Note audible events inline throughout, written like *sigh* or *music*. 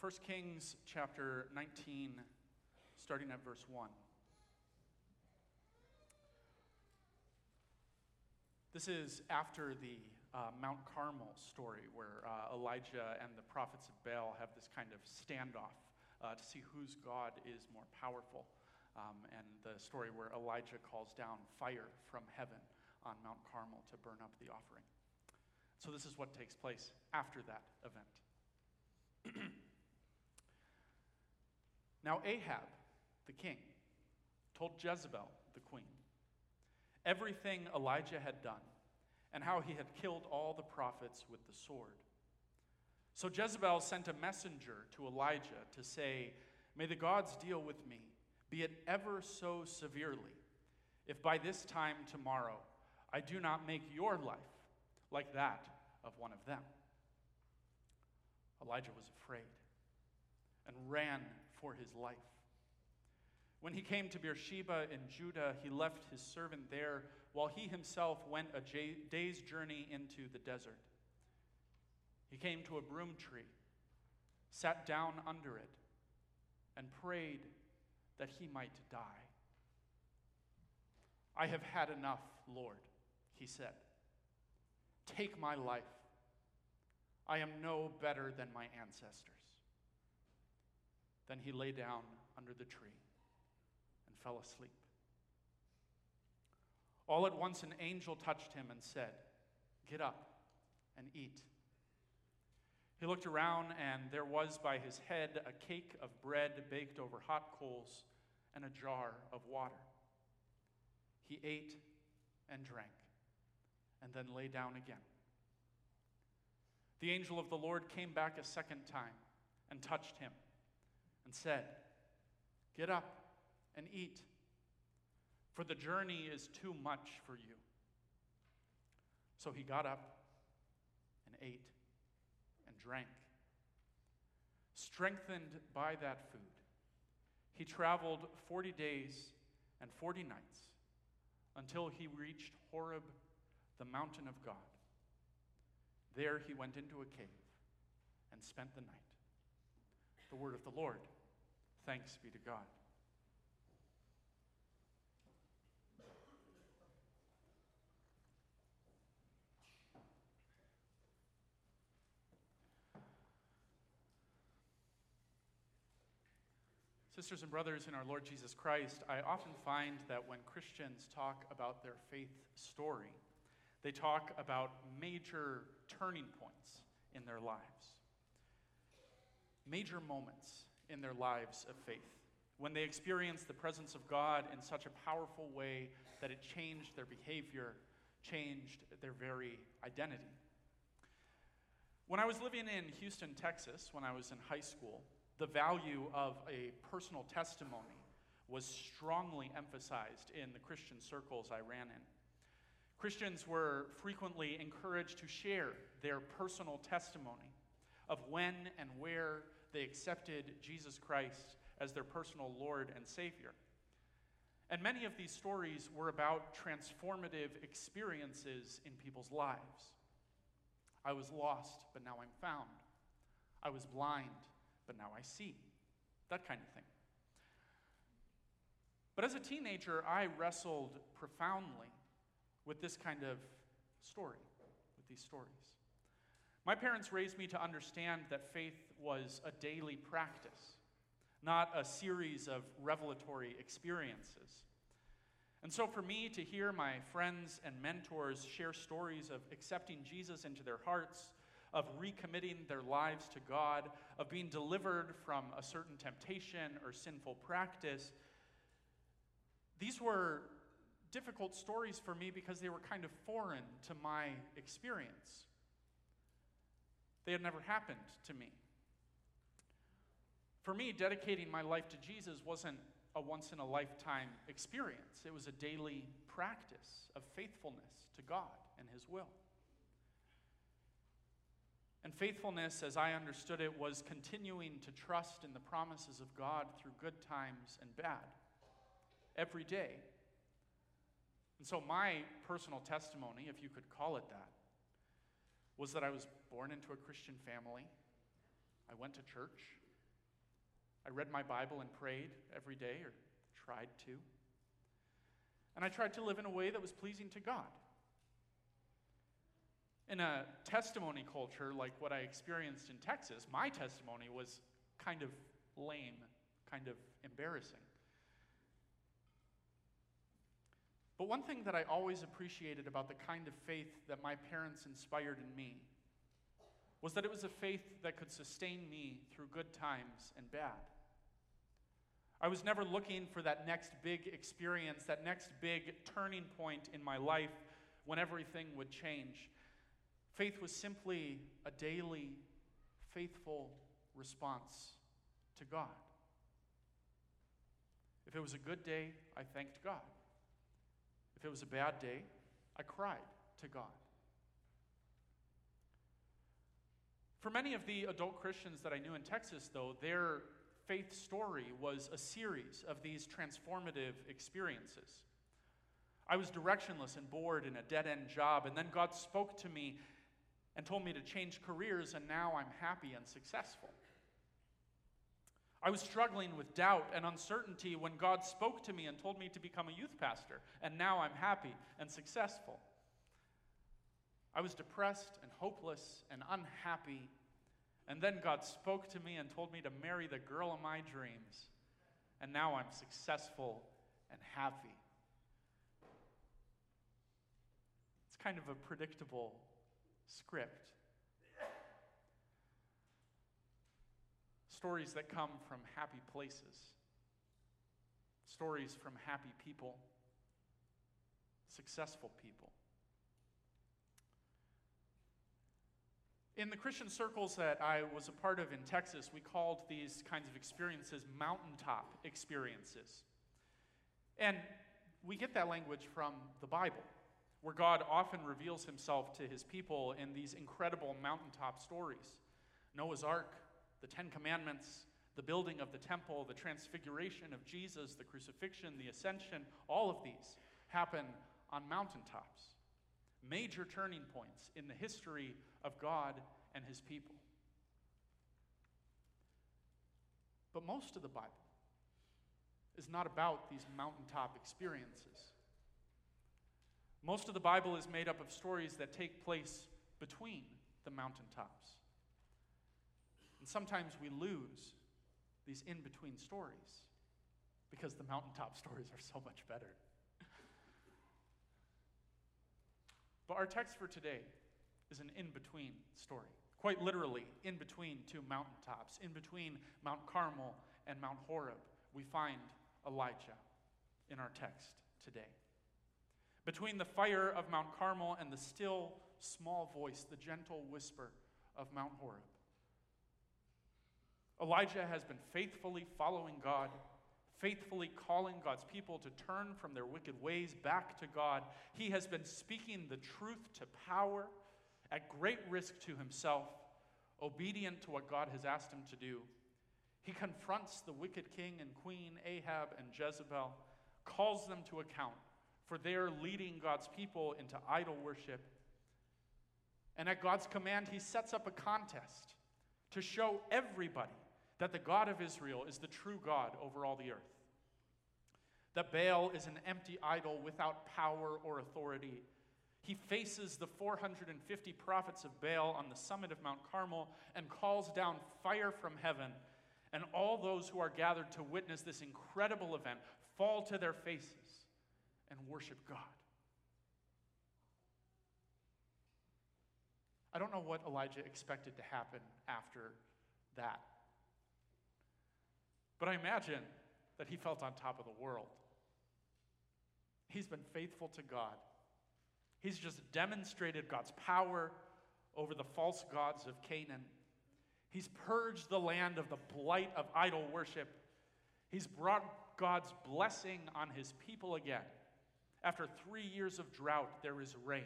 1 Kings chapter 19, starting at verse 1. This is after the uh, Mount Carmel story, where uh, Elijah and the prophets of Baal have this kind of standoff uh, to see whose God is more powerful. Um, and the story where Elijah calls down fire from heaven on Mount Carmel to burn up the offering. So, this is what takes place after that event. *clears throat* now, Ahab, the king, told Jezebel, the queen, everything Elijah had done and how he had killed all the prophets with the sword. So Jezebel sent a messenger to Elijah to say, May the gods deal with me, be it ever so severely, if by this time tomorrow I do not make your life like that of one of them. Elijah was afraid and ran for his life. When he came to Beersheba in Judah, he left his servant there while he himself went a day's journey into the desert. He came to a broom tree, sat down under it, and prayed that he might die. I have had enough, Lord, he said. Take my life. I am no better than my ancestors. Then he lay down under the tree and fell asleep. All at once, an angel touched him and said, Get up and eat. He looked around, and there was by his head a cake of bread baked over hot coals and a jar of water. He ate and drank, and then lay down again. The angel of the Lord came back a second time and touched him and said, Get up and eat, for the journey is too much for you. So he got up and ate and drank. Strengthened by that food, he traveled 40 days and 40 nights until he reached Horeb, the mountain of God. There he went into a cave and spent the night. The word of the Lord. Thanks be to God. Sisters and brothers in our Lord Jesus Christ, I often find that when Christians talk about their faith story, they talk about major turning points in their lives, major moments in their lives of faith, when they experienced the presence of God in such a powerful way that it changed their behavior, changed their very identity. When I was living in Houston, Texas, when I was in high school, the value of a personal testimony was strongly emphasized in the Christian circles I ran in. Christians were frequently encouraged to share their personal testimony of when and where they accepted Jesus Christ as their personal Lord and Savior. And many of these stories were about transformative experiences in people's lives. I was lost, but now I'm found. I was blind, but now I see. That kind of thing. But as a teenager, I wrestled profoundly with this kind of story, with these stories. My parents raised me to understand that faith was a daily practice, not a series of revelatory experiences. And so, for me to hear my friends and mentors share stories of accepting Jesus into their hearts, of recommitting their lives to God, of being delivered from a certain temptation or sinful practice. These were difficult stories for me because they were kind of foreign to my experience. They had never happened to me. For me, dedicating my life to Jesus wasn't a once in a lifetime experience, it was a daily practice of faithfulness to God and His will. And faithfulness, as I understood it, was continuing to trust in the promises of God through good times and bad, every day. And so, my personal testimony, if you could call it that, was that I was born into a Christian family. I went to church. I read my Bible and prayed every day, or tried to. And I tried to live in a way that was pleasing to God. In a testimony culture like what I experienced in Texas, my testimony was kind of lame, kind of embarrassing. But one thing that I always appreciated about the kind of faith that my parents inspired in me was that it was a faith that could sustain me through good times and bad. I was never looking for that next big experience, that next big turning point in my life when everything would change. Faith was simply a daily, faithful response to God. If it was a good day, I thanked God. If it was a bad day, I cried to God. For many of the adult Christians that I knew in Texas, though, their faith story was a series of these transformative experiences. I was directionless and bored in a dead end job, and then God spoke to me and told me to change careers, and now I'm happy and successful. I was struggling with doubt and uncertainty when God spoke to me and told me to become a youth pastor, and now I'm happy and successful. I was depressed and hopeless and unhappy and then God spoke to me and told me to marry the girl of my dreams. And now I'm successful and happy. It's kind of a predictable script. Stories that come from happy places, stories from happy people, successful people. In the Christian circles that I was a part of in Texas, we called these kinds of experiences mountaintop experiences. And we get that language from the Bible, where God often reveals himself to his people in these incredible mountaintop stories Noah's Ark, the Ten Commandments, the building of the temple, the transfiguration of Jesus, the crucifixion, the ascension, all of these happen on mountaintops major turning points in the history of God and his people. But most of the Bible is not about these mountaintop experiences. Most of the Bible is made up of stories that take place between the mountaintops. And sometimes we lose these in between stories because the mountaintop *laughs* stories are so much better. But our text for today is an in between story. Quite literally, in between two mountaintops, in between Mount Carmel and Mount Horeb, we find Elijah in our text today. Between the fire of Mount Carmel and the still, small voice, the gentle whisper of Mount Horeb. Elijah has been faithfully following God faithfully calling God's people to turn from their wicked ways back to God. He has been speaking the truth to power at great risk to himself, obedient to what God has asked him to do. He confronts the wicked king and queen, Ahab and Jezebel, calls them to account for their leading God's people into idol worship. And at God's command, he sets up a contest to show everybody that the God of Israel is the true God over all the earth. That Baal is an empty idol without power or authority. He faces the 450 prophets of Baal on the summit of Mount Carmel and calls down fire from heaven. And all those who are gathered to witness this incredible event fall to their faces and worship God. I don't know what Elijah expected to happen after that. But I imagine that he felt on top of the world. He's been faithful to God. He's just demonstrated God's power over the false gods of Canaan. He's purged the land of the blight of idol worship. He's brought God's blessing on his people again. After three years of drought, there is rain.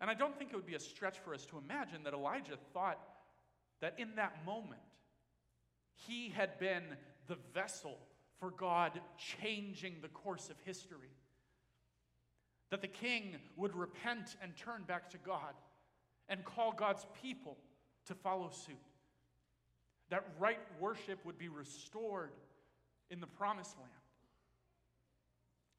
And I don't think it would be a stretch for us to imagine that Elijah thought that in that moment, he had been the vessel for God changing the course of history. That the king would repent and turn back to God and call God's people to follow suit. that right worship would be restored in the promised land.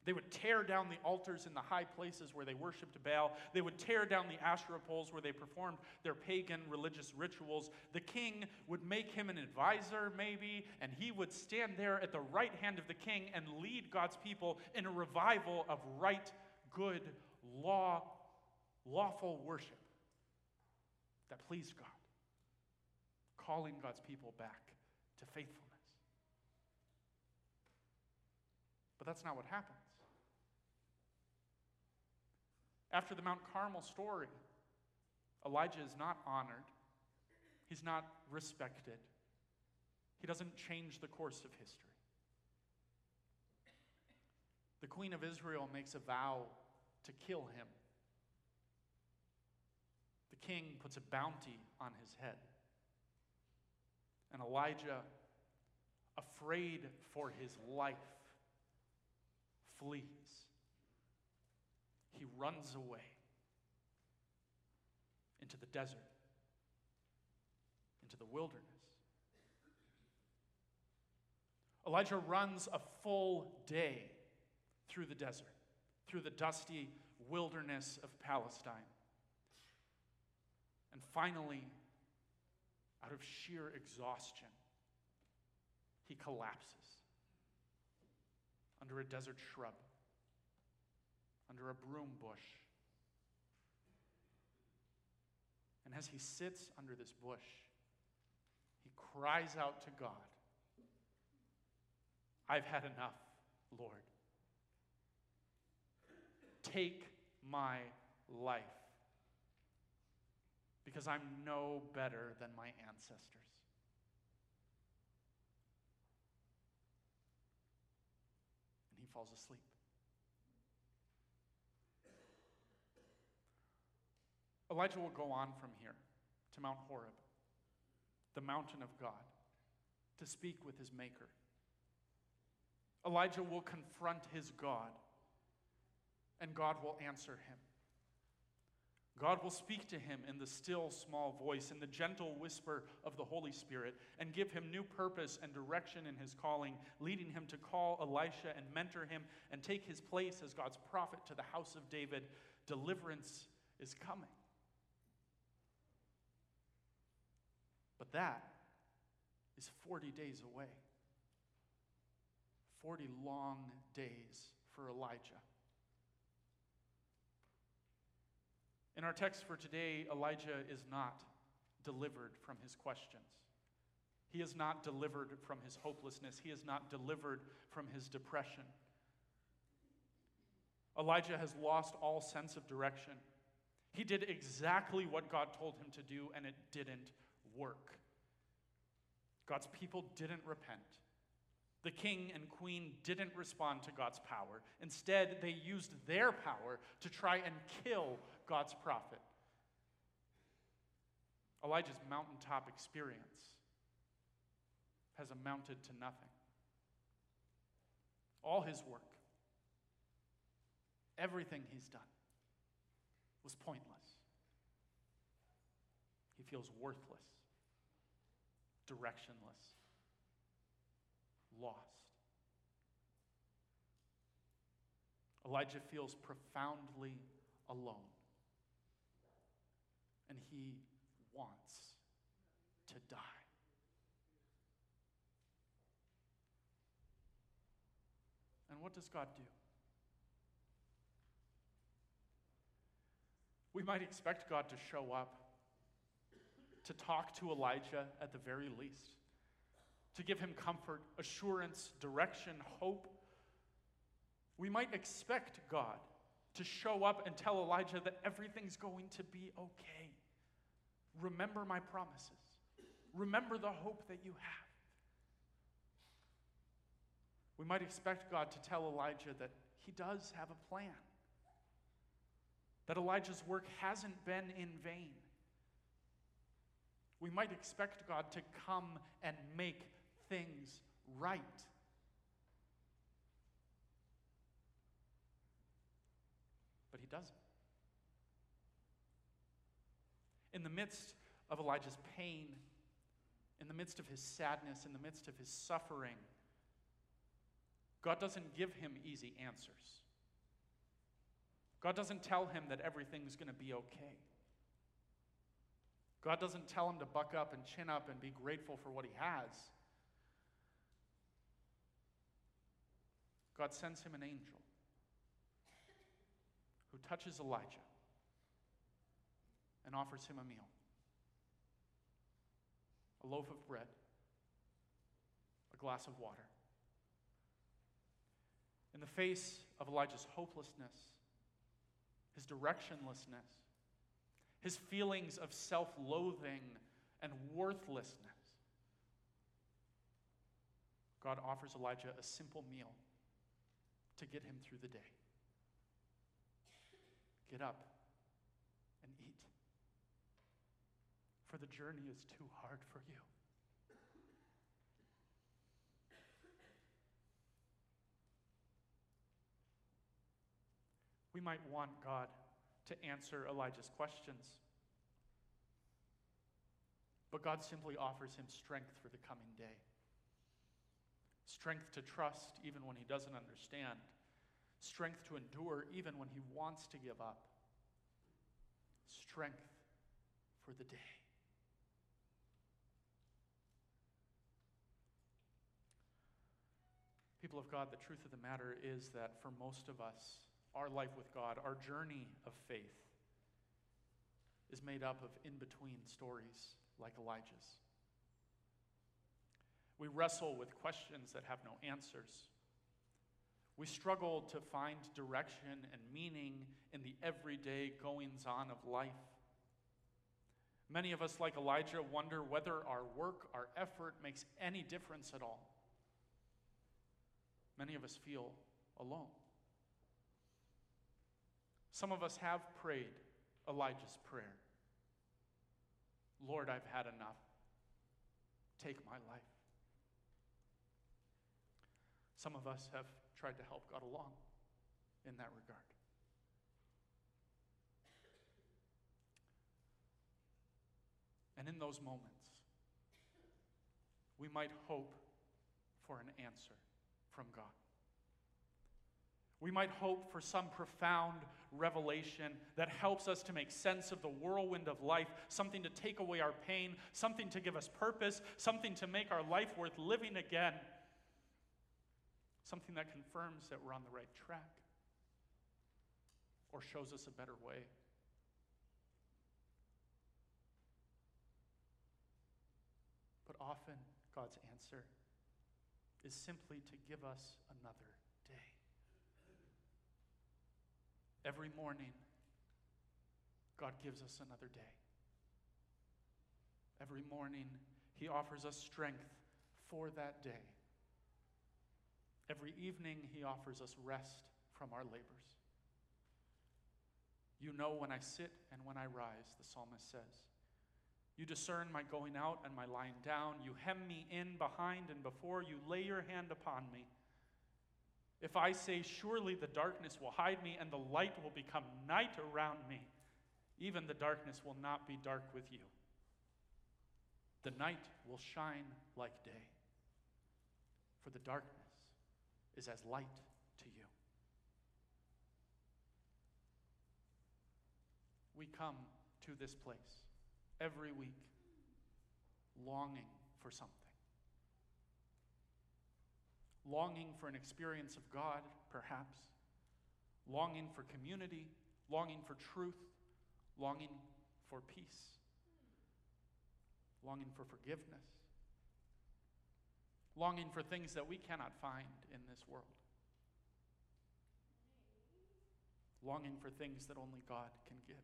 They would tear down the altars in the high places where they worshiped Baal. They would tear down the Asherah poles where they performed their pagan religious rituals. The king would make him an advisor, maybe, and he would stand there at the right hand of the king and lead God's people in a revival of right, good, law, lawful worship that pleased God, calling God's people back to faithfulness. But that's not what happens. After the Mount Carmel story, Elijah is not honored, he's not respected, he doesn't change the course of history. The queen of Israel makes a vow to kill him. The king puts a bounty on his head. And Elijah, afraid for his life, flees he runs away into the desert, into the wilderness. Elijah runs a full day through the desert, through the dusty wilderness of Palestine. And finally, out of sheer exhaustion, he collapses under a desert shrub under a broom bush. And as he sits under this bush, he cries out to God I've had enough, Lord. Take my life because I'm no better than my ancestors. And he falls asleep. Elijah will go on from here to Mount Horeb, the mountain of God, to speak with his Maker. Elijah will confront his God, and God will answer him. God will speak to him in the still small voice, in the gentle whisper of the Holy Spirit, and give him new purpose and direction in his calling, leading him to call Elisha and mentor him and take his place as God's prophet to the house of David. Deliverance is coming. But that is 40 days away. 40 long days for Elijah. In our text for today, Elijah is not delivered from his questions. He is not delivered from his hopelessness. He is not delivered from his depression. Elijah has lost all sense of direction. He did exactly what God told him to do, and it didn't work. God's people didn't repent. The king and queen didn't respond to God's power. Instead, they used their power to try and kill God's prophet. Elijah's mountaintop experience has amounted to nothing. All his work, everything he's done, was pointless. He feels worthless directionless, lost. Elijah feels profoundly alone, and he wants to die. And what does God do? We might expect God to show up to talk to Elijah at the very least, to give him comfort, assurance, direction, hope. We might expect God to show up and tell Elijah that everything's going to be okay. Remember my promises. Remember the hope that you have. We might expect God to tell Elijah that he does have a plan, that Elijah's work hasn't been in vain, we might expect God to come and make things right. But he doesn't. In the midst of Elijah's pain in the midst of his sadness, in the midst of his suffering, God doesn't give him easy answers. God doesn't tell him that everything's going to be okay. God doesn't tell him to buck up and chin up and be grateful for what he has. God sends him an angel who touches Elijah and offers him a meal a loaf of bread, a glass of water. In the face of Elijah's hopelessness, his directionlessness, his feelings of self loathing and worthlessness, God offers Elijah a simple meal to get him through the day. Get up and eat, for the journey is too hard for you. We might want God to answer Elijah's questions. But God simply offers him strength for the coming day. Strength to trust even when he doesn't understand. Strength to endure even when he wants to give up. Strength for the day. People of God, the truth of the matter is that for most of us, our life with God, our journey of faith, is made up of in between stories like Elijah's. We wrestle with questions that have no answers. We struggle to find direction and meaning in the everyday goings on of life. Many of us, like Elijah, wonder whether our work, our effort makes any difference at all. Many of us feel alone. Some of us have prayed Elijah's prayer Lord, I've had enough. Take my life. Some of us have tried to help God along in that regard. And in those moments, we might hope for an answer from God. We might hope for some profound revelation that helps us to make sense of the whirlwind of life, something to take away our pain, something to give us purpose, something to make our life worth living again, something that confirms that we're on the right track or shows us a better way. But often, God's answer is simply to give us another day. Every morning, God gives us another day. Every morning, He offers us strength for that day. Every evening, He offers us rest from our labors. You know when I sit and when I rise, the psalmist says. You discern my going out and my lying down. You hem me in behind and before. You lay your hand upon me. If I say, Surely the darkness will hide me and the light will become night around me, even the darkness will not be dark with you. The night will shine like day, for the darkness is as light to you. We come to this place every week longing for something. Longing for an experience of God, perhaps. Longing for community, longing for truth, longing for peace, longing for forgiveness, longing for things that we cannot find in this world, longing for things that only God can give.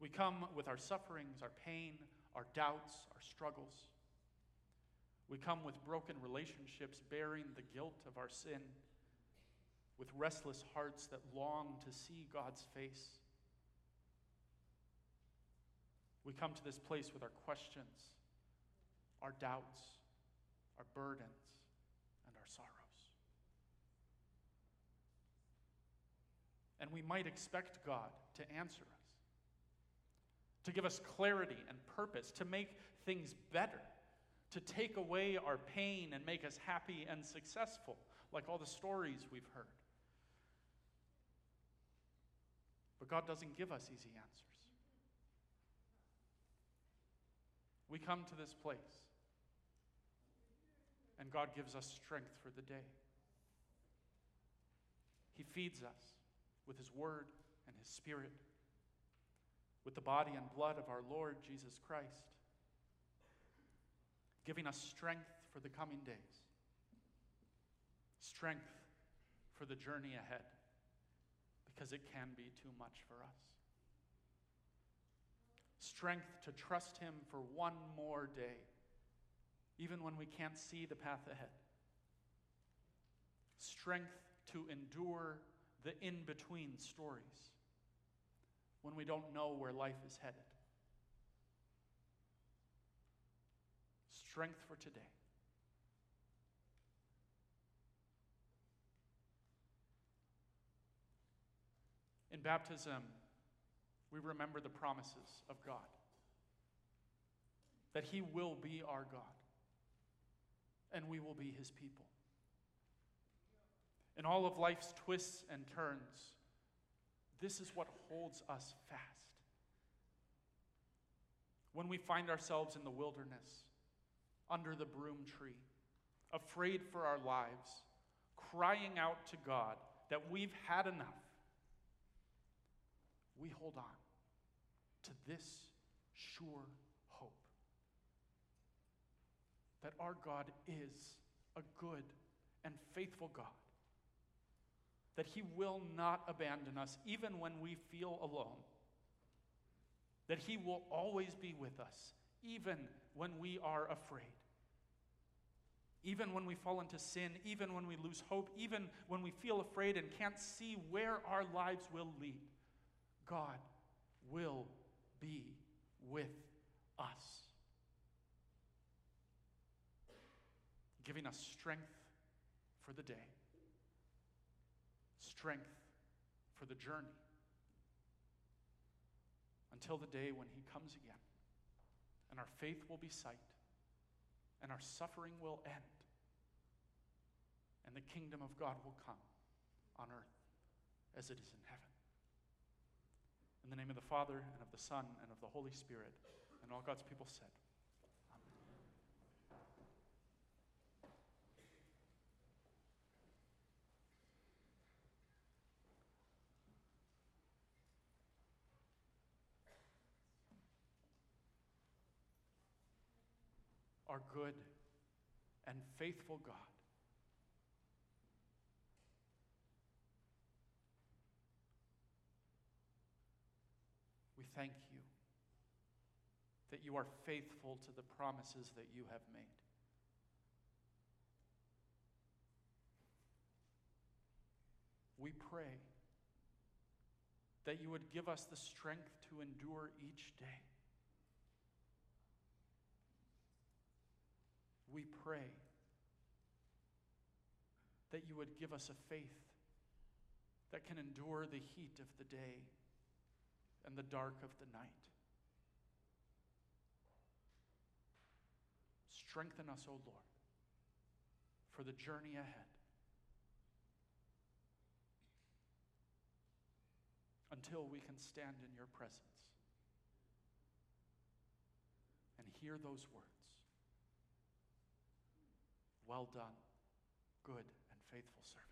We come with our sufferings, our pain, our doubts, our struggles. We come with broken relationships, bearing the guilt of our sin, with restless hearts that long to see God's face. We come to this place with our questions, our doubts, our burdens, and our sorrows. And we might expect God to answer us to give us clarity and purpose, to make things better, to take away our pain and make us happy and successful, like all the stories we've heard. But God doesn't give us easy answers. We come to this place, and God gives us strength for the day. He feeds us with His Word and His Spirit, with the body and blood of our Lord Jesus Christ, giving us strength for the coming days, strength for the journey ahead, because it can be too much for us. Strength to trust Him for one more day, even when we can't see the path ahead. Strength to endure the in between stories when we don't know where life is headed. Strength for today. In baptism, we remember the promises of God that He will be our God and we will be His people. In all of life's twists and turns, this is what holds us fast. When we find ourselves in the wilderness, under the broom tree, afraid for our lives, crying out to God that we've had enough, we hold on to this sure hope that our God is a good and faithful God that He will not abandon us even when we feel alone, that He will always be with us even when we are afraid. Even when we fall into sin, even when we lose hope, even when we feel afraid and can't see where our lives will lead, God will be with us, giving us strength for the day strength for the journey until the day when He comes again and our faith will be sight and our suffering will end and the kingdom of God will come on earth as it is in heaven. In the name of the Father, and of the Son, and of the Holy Spirit, and all God's people said, our good and faithful God. We thank you that you are faithful to the promises that you have made. We pray that you would give us the strength to endure each day. We pray that you would give us a faith that can endure the heat of the day and the dark of the night. Strengthen us, O Lord, for the journey ahead. Until we can stand in your presence and hear those words. Well done, good and faithful servant.